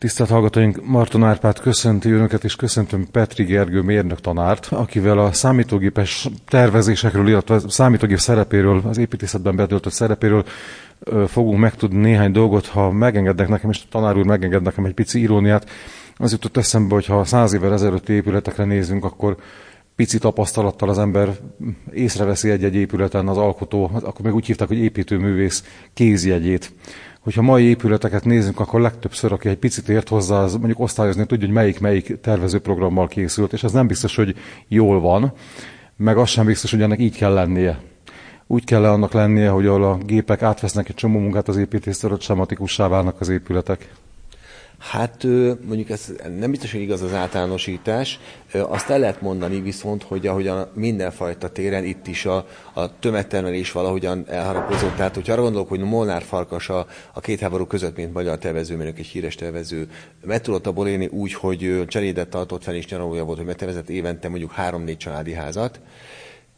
Tisztelt hallgatóink, Marton Árpád köszönti önöket, és köszöntöm Petri Gergő mérnök tanárt, akivel a számítógépes tervezésekről, illetve a számítógép szerepéről, az építészetben betöltött szerepéről fogunk megtudni néhány dolgot, ha megengednek nekem, és a tanár úr megenged nekem egy pici iróniát. Az jutott eszembe, hogy ha száz évvel ezelőtti épületekre nézünk, akkor pici tapasztalattal az ember észreveszi egy-egy épületen az alkotó, akkor még úgy hívták, hogy építőművész kézjegyét hogyha mai épületeket nézünk, akkor legtöbbször, aki egy picit ért hozzá, az mondjuk osztályozni tudja, hogy melyik-melyik tervezőprogrammal készült, és ez nem biztos, hogy jól van, meg az sem biztos, hogy ennek így kell lennie. Úgy kell annak lennie, hogy ahol a gépek átvesznek egy csomó munkát az építésztől, ott sematikussá válnak az épületek. Hát mondjuk ez nem biztos, hogy igaz az általánosítás. Azt el lehet mondani viszont, hogy ahogyan mindenfajta téren itt is a, a tömegtermelés valahogyan elharapozott. Tehát, hogyha arra gondolok, hogy Molnár Farkas a, a két háború között, mint magyar tervezőmérnök, egy híres tervező, meg tudott abból élni úgy, hogy cserédet tartott fel és nyaralója volt, hogy megtervezett évente mondjuk három-négy családi házat,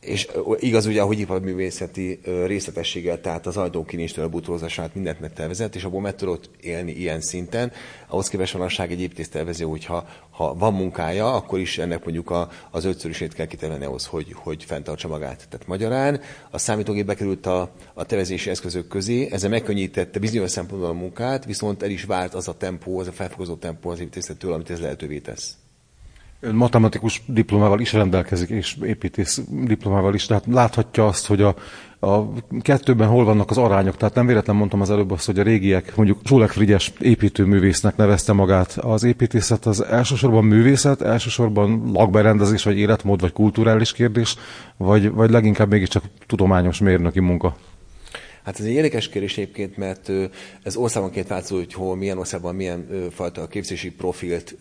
és igaz ugye, hogy iparművészeti részletességgel, tehát az ajdókinéstől a butrózását mindent megtervezett, és abból meg tudott élni ilyen szinten. Ahhoz képest manapság egy építésztervező, hogyha ha van munkája, akkor is ennek mondjuk a, az ötszörösét kell kitenni ahhoz, hogy, hogy fenntartsa magát. Tehát magyarán a számítógép bekerült a, a tervezési eszközök közé, ezzel megkönnyítette bizonyos szempontból a munkát, viszont el is vált az a tempó, az a felfokozó tempó az építészettől, amit ez lehetővé tesz. Ön matematikus diplomával is rendelkezik, és építész diplomával is, tehát láthatja azt, hogy a, a kettőben hol vannak az arányok. Tehát nem véletlen mondtam az előbb azt, hogy a régiek, mondjuk Zsulek Frigyes építőművésznek nevezte magát. Az építészet az elsősorban művészet, elsősorban lakberendezés, vagy életmód, vagy kulturális kérdés, vagy, vagy leginkább mégiscsak tudományos mérnöki munka. Hát ez egy érdekes kérdés egyébként, mert ez országonként változó, hogy hol, milyen országban milyen fajta képzési profilt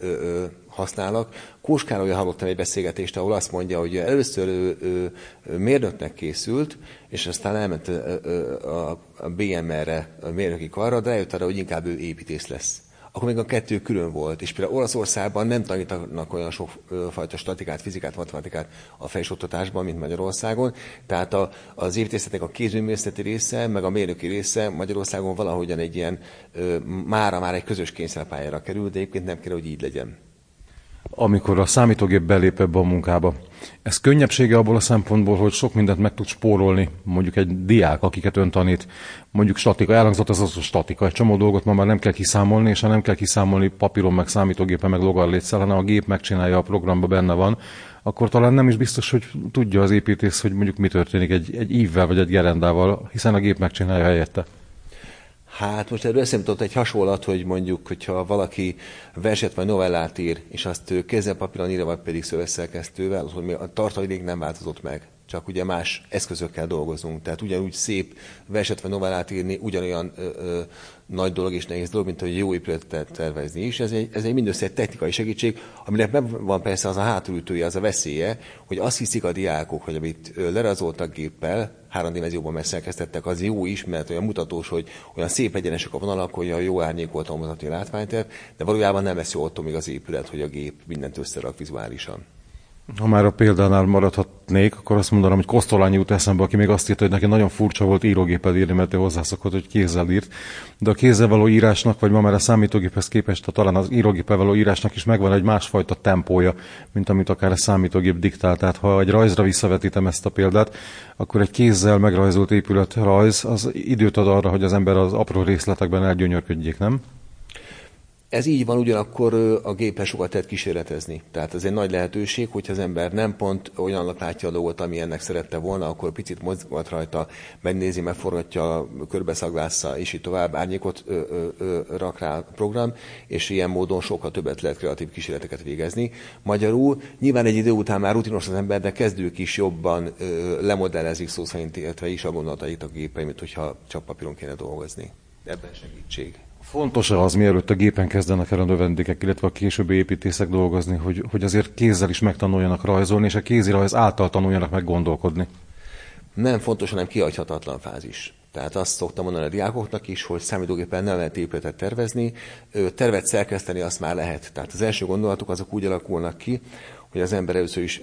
használnak. Kóskárolyja hallottam egy beszélgetést, ahol azt mondja, hogy először ő, ő, mérnöknek készült, és aztán elment a, a BMR-re, a mérnöki karra, de eljött arra, hogy inkább ő építész lesz akkor még a kettő külön volt. És például Olaszországban nem tanítanak olyan sok fajta statikát, fizikát, matematikát a felsőoktatásban, mint Magyarországon. Tehát a, az építészetnek a kézművészeti része, meg a mérnöki része Magyarországon valahogyan egy ilyen, mára már egy közös kényszerpályára kerül, de egyébként nem kell, hogy így legyen amikor a számítógép belép ebbe a munkába. Ez könnyebbsége abból a szempontból, hogy sok mindent meg tud spórolni, mondjuk egy diák, akiket ön tanít, mondjuk statika, elhangzott az az a statika, egy csomó dolgot ma már nem kell kiszámolni, és ha nem kell kiszámolni papíron, meg számítógépen, meg logarlétszel, hanem a gép megcsinálja, a programba benne van, akkor talán nem is biztos, hogy tudja az építész, hogy mondjuk mi történik egy, egy ívvel vagy egy gerendával, hiszen a gép megcsinálja helyette. Hát most erről eszembe egy hasonlat, hogy mondjuk, hogyha valaki verset vagy novellát ír, és azt kézzel papíron írja, vagy pedig szövegszerkesztővel, hogy a tartalék nem változott meg csak ugye más eszközökkel dolgozunk. Tehát ugyanúgy szép verset vagy novellát írni, ugyanolyan ö, ö, nagy dolog és nehéz dolog, mint hogy jó épületet tervezni is. Ez egy, ez egy mindössze egy technikai segítség, aminek nem van persze az a hátulütője, az a veszélye, hogy azt hiszik a diákok, hogy amit lerazoltak géppel, három dimenzióban megszerkesztettek, az jó is, mert olyan mutatós, hogy olyan szép egyenesek a vonalak, hogy a jó árnyékoltan mutatni a látványterv, de valójában nem lesz jó attól még az épület, hogy a gép mindent összerak vizuálisan. Ha már a példánál maradhatnék, akkor azt mondanám, hogy Kosztolányi jut eszembe, aki még azt írta, hogy neki nagyon furcsa volt írógéppel írni, mert ő hozzászokott, hogy kézzel írt. De a kézzel való írásnak, vagy ma már a számítógéphez képest, a talán az írógéppel való írásnak is megvan egy másfajta tempója, mint amit akár a számítógép diktál. Tehát ha egy rajzra visszavetítem ezt a példát, akkor egy kézzel megrajzolt épület rajz az időt ad arra, hogy az ember az apró részletekben elgyönyörködjék, nem? Ez így van, ugyanakkor a géppel sokat lehet kísérletezni. Tehát ez egy nagy lehetőség, hogyha az ember nem pont olyan látja a dolgot, ami ennek szerette volna, akkor picit mozgat rajta, megnézi, megforgatja, körbeszaglásza, és így tovább árnyékot ö, ö, ö, rak rá a program, és ilyen módon sokkal többet lehet kreatív kísérleteket végezni. Magyarul nyilván egy idő után már rutinos az ember, de kezdők is jobban ö, lemodellezik szó szerint értve is a gondolatait a gépen, mint hogyha csak papíron kéne dolgozni. Ebben segítség. Fontos-e az, mielőtt a gépen kezdenek el a növendékek, illetve a későbbi építészek dolgozni, hogy, hogy azért kézzel is megtanuljanak rajzolni, és a kézirajz által tanuljanak meg gondolkodni? Nem fontos, hanem kihagyhatatlan fázis. Tehát azt szoktam mondani a diákoknak is, hogy számítógépen nem lehet épületet tervezni, tervet szerkeszteni azt már lehet. Tehát az első gondolatok azok úgy alakulnak ki, hogy az ember először is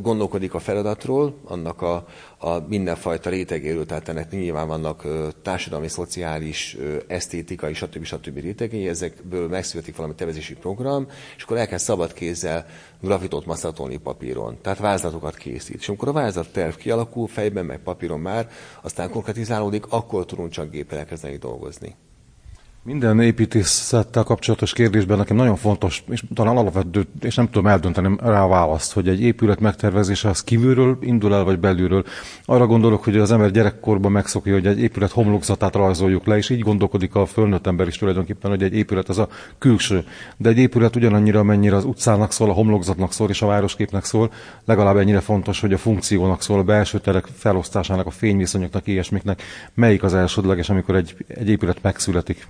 gondolkodik a feladatról, annak a, a mindenfajta rétegéről, tehát ennek nyilván vannak társadalmi, szociális, esztétikai, stb. stb. rétegei, ezekből megszületik valami tervezési program, és akkor el kell szabad kézzel grafitot maszatolni papíron, tehát vázlatokat készít. És amikor a vázlatterv kialakul, fejben meg papíron már, aztán konkretizálódik, akkor tudunk csak géppel elkezdeni dolgozni. Minden építészettel kapcsolatos kérdésben nekem nagyon fontos, és talán alapvető, és nem tudom eldönteni rá a választ, hogy egy épület megtervezése az kívülről indul el, vagy belülről. Arra gondolok, hogy az ember gyerekkorban megszokja, hogy egy épület homlokzatát rajzoljuk le, és így gondolkodik a fölnőtt ember is tulajdonképpen, hogy egy épület az a külső. De egy épület ugyanannyira, mennyire az utcának szól, a homlokzatnak szól, és a városképnek szól, legalább ennyire fontos, hogy a funkciónak szól, a belső terek felosztásának, a fényviszonyoknak, ilyesmiknek, melyik az elsődleges, amikor egy, egy épület megszületik.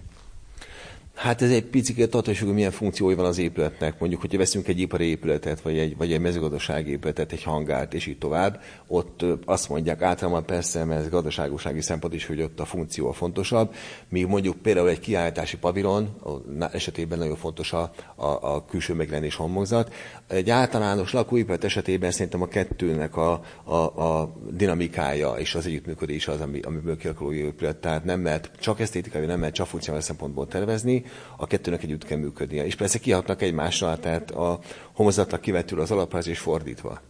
Hát ez egy picit attól hogy milyen funkciói van az épületnek. Mondjuk, hogyha veszünk egy ipari épületet, vagy egy, vagy egy mezőgazdasági épületet, egy hangárt, és így tovább, ott azt mondják általában persze, mert ez gazdaságosági szempont is, hogy ott a funkció a fontosabb, míg mondjuk például egy kiállítási pavilon esetében nagyon fontos a, a, a külső megjelenés homlokzat. Egy általános lakóépület esetében szerintem a kettőnek a, a, a dinamikája és az együttműködés az, ami, amiből kialakuló épület. Tehát nem lehet csak esztétikai, nem lehet csak funkcionális szempontból tervezni, a kettőnek együtt kell működnie. És persze kihatnak egymásra, tehát a homozatnak kivetül az alaprajz és fordítva.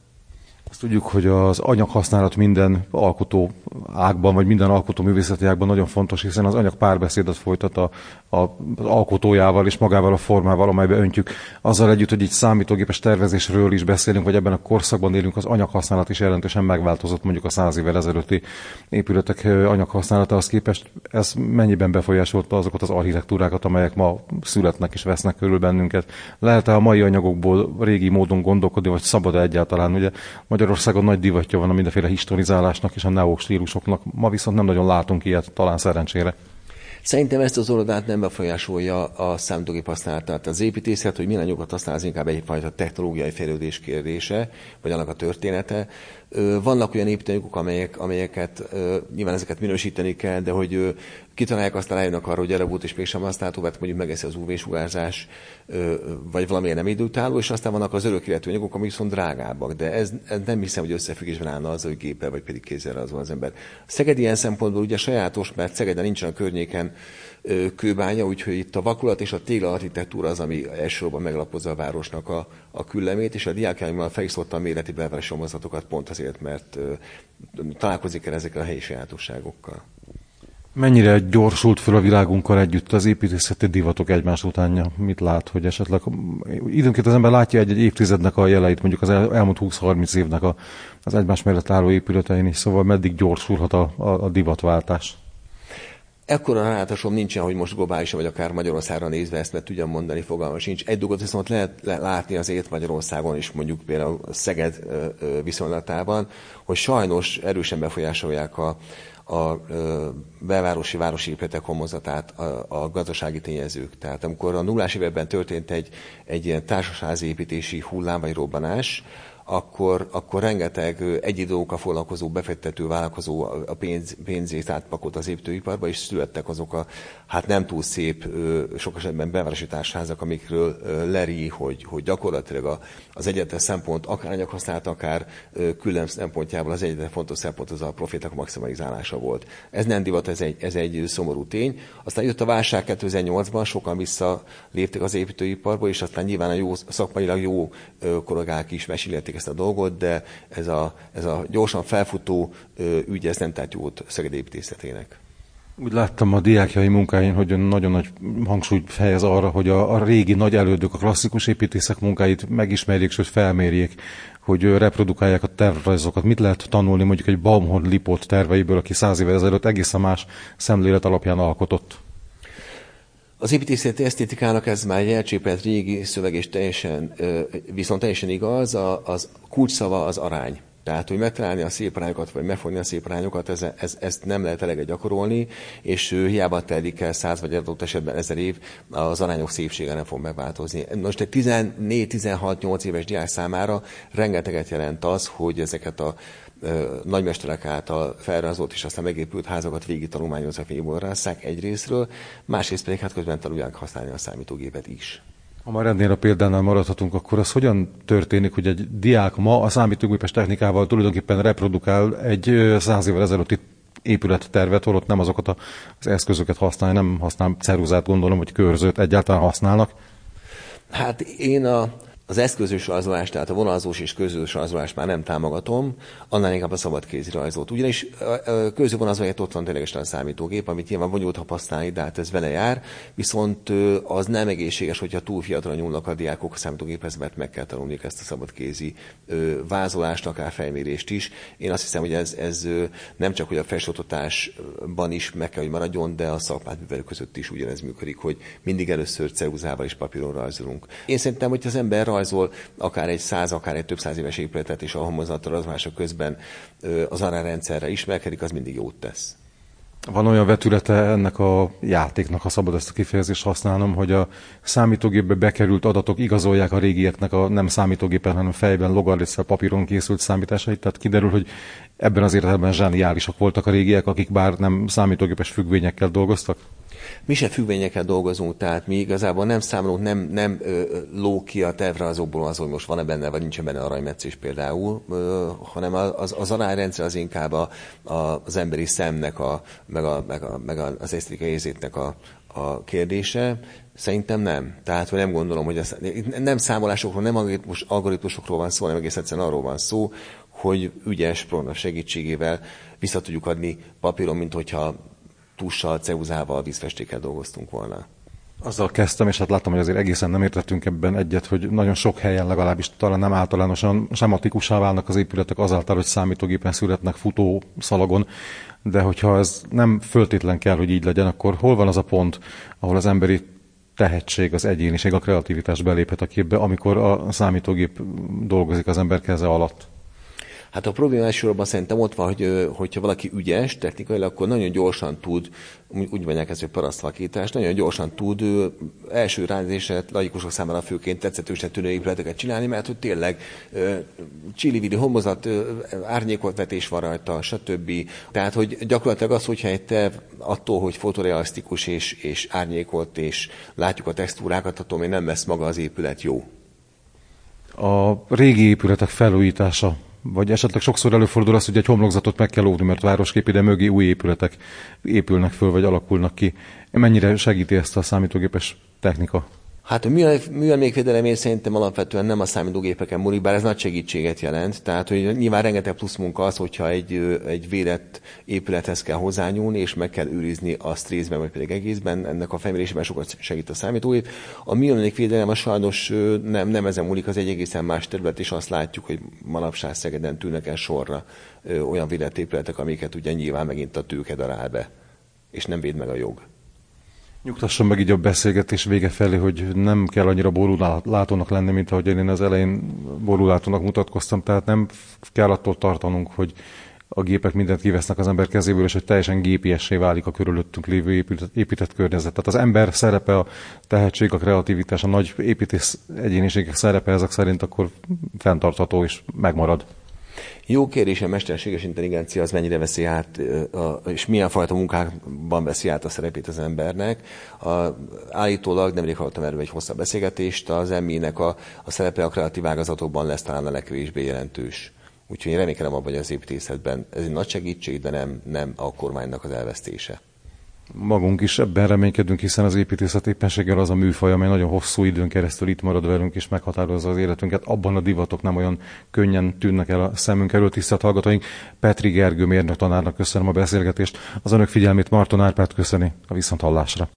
Azt tudjuk, hogy az anyaghasználat minden alkotó ágban, vagy minden alkotó művészeti ágban nagyon fontos, hiszen az anyag párbeszédet folytat a, a, az alkotójával és magával a formával, amelybe öntjük. Azzal együtt, hogy így számítógépes tervezésről is beszélünk, vagy ebben a korszakban élünk, az anyaghasználat is jelentősen megváltozott mondjuk a száz évvel ezelőtti épületek anyaghassználatához képest. Ez mennyiben befolyásolta azokat az architektúrákat, amelyek ma születnek és vesznek körül bennünket? Lehet-e a mai anyagokból régi módon gondolkodni, vagy szabad -e egyáltalán? Ugye Magyarországon nagy divatja van a mindenféle historizálásnak és a neostílusoknak, ma viszont nem nagyon látunk ilyet, talán szerencsére. Szerintem ezt az oldalt nem befolyásolja a számítógép használatát. Az építészet, hogy milyen anyagokat használ, az inkább egyfajta technológiai fejlődés kérdése, vagy annak a története. Vannak olyan építőanyagok, amelyek, amelyeket nyilván ezeket minősíteni kell, de hogy kitalálják, aztán eljönnek arra, hogy volt és mégsem használható, mert mondjuk megeszi az UV-sugárzás, vagy valamilyen nem időtálló, és aztán vannak az örök illető anyagok, amik viszont drágábbak. De ez, ez, nem hiszem, hogy összefüggésben állna az, hogy géppel vagy pedig kézzel az van az ember. Szeged ilyen szempontból ugye sajátos, mert Szegeden nincsen a környéken kőbánya, úgyhogy itt a vakulat és a tégla architektúra az, ami elsősorban meglapozza a városnak a, a küllemét, és a diákjaimmal fel is a méreti belvárosi pont azért, mert találkozik el ezekkel a helyi sajátosságokkal. Mennyire gyorsult fel a világunkkal együtt az építészeti divatok egymás utánja? Mit lát, hogy esetleg időnként az ember látja egy, egy évtizednek a jeleit, mondjuk az el, elmúlt 20-30 évnek a, az egymás mellett álló épületein is, szóval meddig gyorsulhat a, a, a divatváltás? Ekkora rálátásom nincsen, hogy most globálisan, vagy akár Magyarországra nézve ezt meg tudjam mondani, fogalmam sincs. Egy dolgot viszont lehet látni azért Magyarországon is, mondjuk például Szeged viszonylatában, hogy sajnos erősen befolyásolják a, a belvárosi városi épületek homozatát a, a gazdasági tényezők. Tehát amikor a nullás években történt egy, egy ilyen társasházi építési hullám vagy robbanás, akkor, akkor rengeteg egy időókkal foglalkozó befektető vállalkozó a pénz, pénzét átpakolt az építőiparba, és születtek azok a hát nem túl szép, sok esetben bevárosi társházak, amikről leri, hogy, hogy gyakorlatilag az egyetlen szempont, akár anyaghasználat, akár külön szempontjából az egyetlen fontos szempont az a profitok maximalizálása volt. Ez nem divat, ez egy, ez egy szomorú tény. Aztán jött a válság 2008-ban, sokan visszaléptek az építőiparba, és aztán nyilván a jó, szakmailag jó kollégák is mesélték ezt a dolgot, de ez a, ez a gyorsan felfutó ügy, ez nem tett jót Szeged építészetének. Úgy láttam a diákjai munkáin, hogy nagyon nagy hangsúlyt helyez arra, hogy a, a régi nagy elődök, a klasszikus építészek munkáit megismerjék, sőt felmérjék, hogy reprodukálják a tervrajzokat. Mit lehet tanulni mondjuk egy Baumhorn Lipot terveiből, aki száz évvel ezelőtt egészen más szemlélet alapján alkotott? Az építészeti esztétikának ez már egy elcsépelt régi szöveg, és teljesen, viszont teljesen igaz, az kulcsszava az arány. Tehát, hogy megtalálni a szép rányokat, vagy megfogni a szép rányokat, ez, ez, ezt nem lehet eleget gyakorolni, és hiába telik el száz vagy adott esetben ezer év, az arányok szépsége nem fog megváltozni. Most egy 14-16-8 éves diák számára rengeteget jelent az, hogy ezeket a nagymesterek által felrajzolt és aztán megépült házakat végig tanulmányozva fényborrásszák egyrésztről, másrészt pedig hát közben tanulják használni a számítógépet is. Ha már ennél a példánál maradhatunk, akkor az hogyan történik, hogy egy diák ma a számítógépes technikával tulajdonképpen reprodukál egy száz évvel ezelőtti épülettervet, holott nem azokat az eszközöket használja, nem használ ceruzát, gondolom, vagy körzőt egyáltalán használnak? Hát én a az eszközös rajzolást, tehát a vonalzós és közös rajzolást már nem támogatom, annál inkább a szabad kézi rajzot. Ugyanis a köző vonalzóját ott van tényleg a számítógép, amit nyilván bonyolult használni, de hát ez vele jár, viszont az nem egészséges, hogyha túl fiatal nyúlnak a diákok a számítógéphez, mert meg kell tanulni ezt a szabad kézi vázolást, akár felmérést is. Én azt hiszem, hogy ez, ez nem csak hogy a felsőoktatásban is meg kell, hogy maradjon, de a szakmát között is ugyanez működik, hogy mindig először ceruzával és papíron rajzolunk. Én szerintem, hogy az ember rajzol akár egy száz, akár egy több száz éves épületet, és a homozattal rajzolása közben az arányrendszerre ismerkedik, az mindig jót tesz. Van olyan vetülete ennek a játéknak, ha szabad ezt a kifejezést használnom, hogy a számítógépbe bekerült adatok igazolják a régieknek a nem számítógépen, hanem fejben, logarithmel, papíron készült számításait. Tehát kiderül, hogy ebben az értelemben zsániálisak voltak a régiek, akik bár nem számítógépes függvényekkel dolgoztak. Mi se függvényekkel dolgozunk, tehát mi igazából nem számolunk, nem, nem ö, ló ki a tervrajzokból az, hogy most van-e benne, vagy nincs benne aranymetszés például, ö, hanem az, az arányrendszer az inkább a, a, az emberi szemnek, a, meg, a, meg, a, meg az esztétikai érzéknek a, a kérdése. Szerintem nem. Tehát, hogy nem gondolom, hogy ez, nem számolásokról, nem algoritmusokról van szó, hanem egész egyszerűen arról van szó, hogy ügyes program segítségével vissza tudjuk adni papíron, mint hogyha tussal, ceuzával, vízfestékkel dolgoztunk volna. Azzal kezdtem, és hát láttam, hogy azért egészen nem értettünk ebben egyet, hogy nagyon sok helyen legalábbis talán nem általánosan sematikussá válnak az épületek azáltal, hogy számítógépen születnek futó szalagon, de hogyha ez nem föltétlen kell, hogy így legyen, akkor hol van az a pont, ahol az emberi tehetség, az egyéniség, a kreativitás beléphet a képbe, amikor a számítógép dolgozik az ember keze alatt? Hát a probléma elsősorban szerintem ott van, hogy hogyha valaki ügyes technikailag, akkor nagyon gyorsan tud, úgy mondják ezt, hogy parasztvakítás, nagyon gyorsan tud első ránézésre laikusok számára főként tetszetősen tűnő épületeket csinálni, mert hogy tényleg csili homozat, árnyékot vetés van rajta, stb. Tehát, hogy gyakorlatilag az, hogyha egy terv attól, hogy fotorealisztikus és, és árnyékolt, és látjuk a textúrákat, attól még nem lesz maga az épület jó. A régi épületek felújítása vagy esetleg sokszor előfordul az, hogy egy homlokzatot meg kell óvni, mert városképi, de mögé új épületek épülnek föl, vagy alakulnak ki. Mennyire segíti ezt a számítógépes technika? Hát a műemlékvédelem szerintem alapvetően nem a számítógépeken múlik, bár ez nagy segítséget jelent. Tehát, hogy nyilván rengeteg plusz munka az, hogyha egy, egy védett épülethez kell hozzányúlni, és meg kell őrizni azt részben, vagy pedig egészben. Ennek a felmérésében sokat segít a számítógép. A műemlékvédelem a sajnos nem, nem ezen múlik, az egy egészen más terület, és azt látjuk, hogy manapság Szegeden tűnnek el sorra olyan védett épületek, amiket ugye nyilván megint a tőke darál be, és nem véd meg a jog. Nyugtasson meg így a beszélgetés vége felé, hogy nem kell annyira borulátónak lenni, mint ahogy én az elején borulátónak mutatkoztam, tehát nem kell attól tartanunk, hogy a gépek mindent kivesznek az ember kezéből, és hogy teljesen gépiessé válik a körülöttünk lévő épített, épített környezet. Tehát az ember szerepe, a tehetség, a kreativitás, a nagy építész egyéniségek szerepe ezek szerint akkor fenntartható és megmarad. Jó kérdés, a mesterséges intelligencia az mennyire veszi át, és milyen fajta munkákban veszi át a szerepét az embernek. A, állítólag, nemrég hallottam erről egy hosszabb beszélgetést, az emmi-nek a, a szerepe a kreatív ágazatokban lesz talán a legkevésbé jelentős. Úgyhogy én remélem abban, hogy az építészetben ez egy nagy segítség, de nem, nem a kormánynak az elvesztése magunk is ebben reménykedünk, hiszen az építészet éppenséggel az a műfaj, amely nagyon hosszú időn keresztül itt marad velünk és meghatározza az életünket. Abban a divatok nem olyan könnyen tűnnek el a szemünk elől, tisztelt hallgatóink. Petri Gergő mérnök tanárnak köszönöm a beszélgetést. Az önök figyelmét Marton Árpád köszöni a viszonthallásra.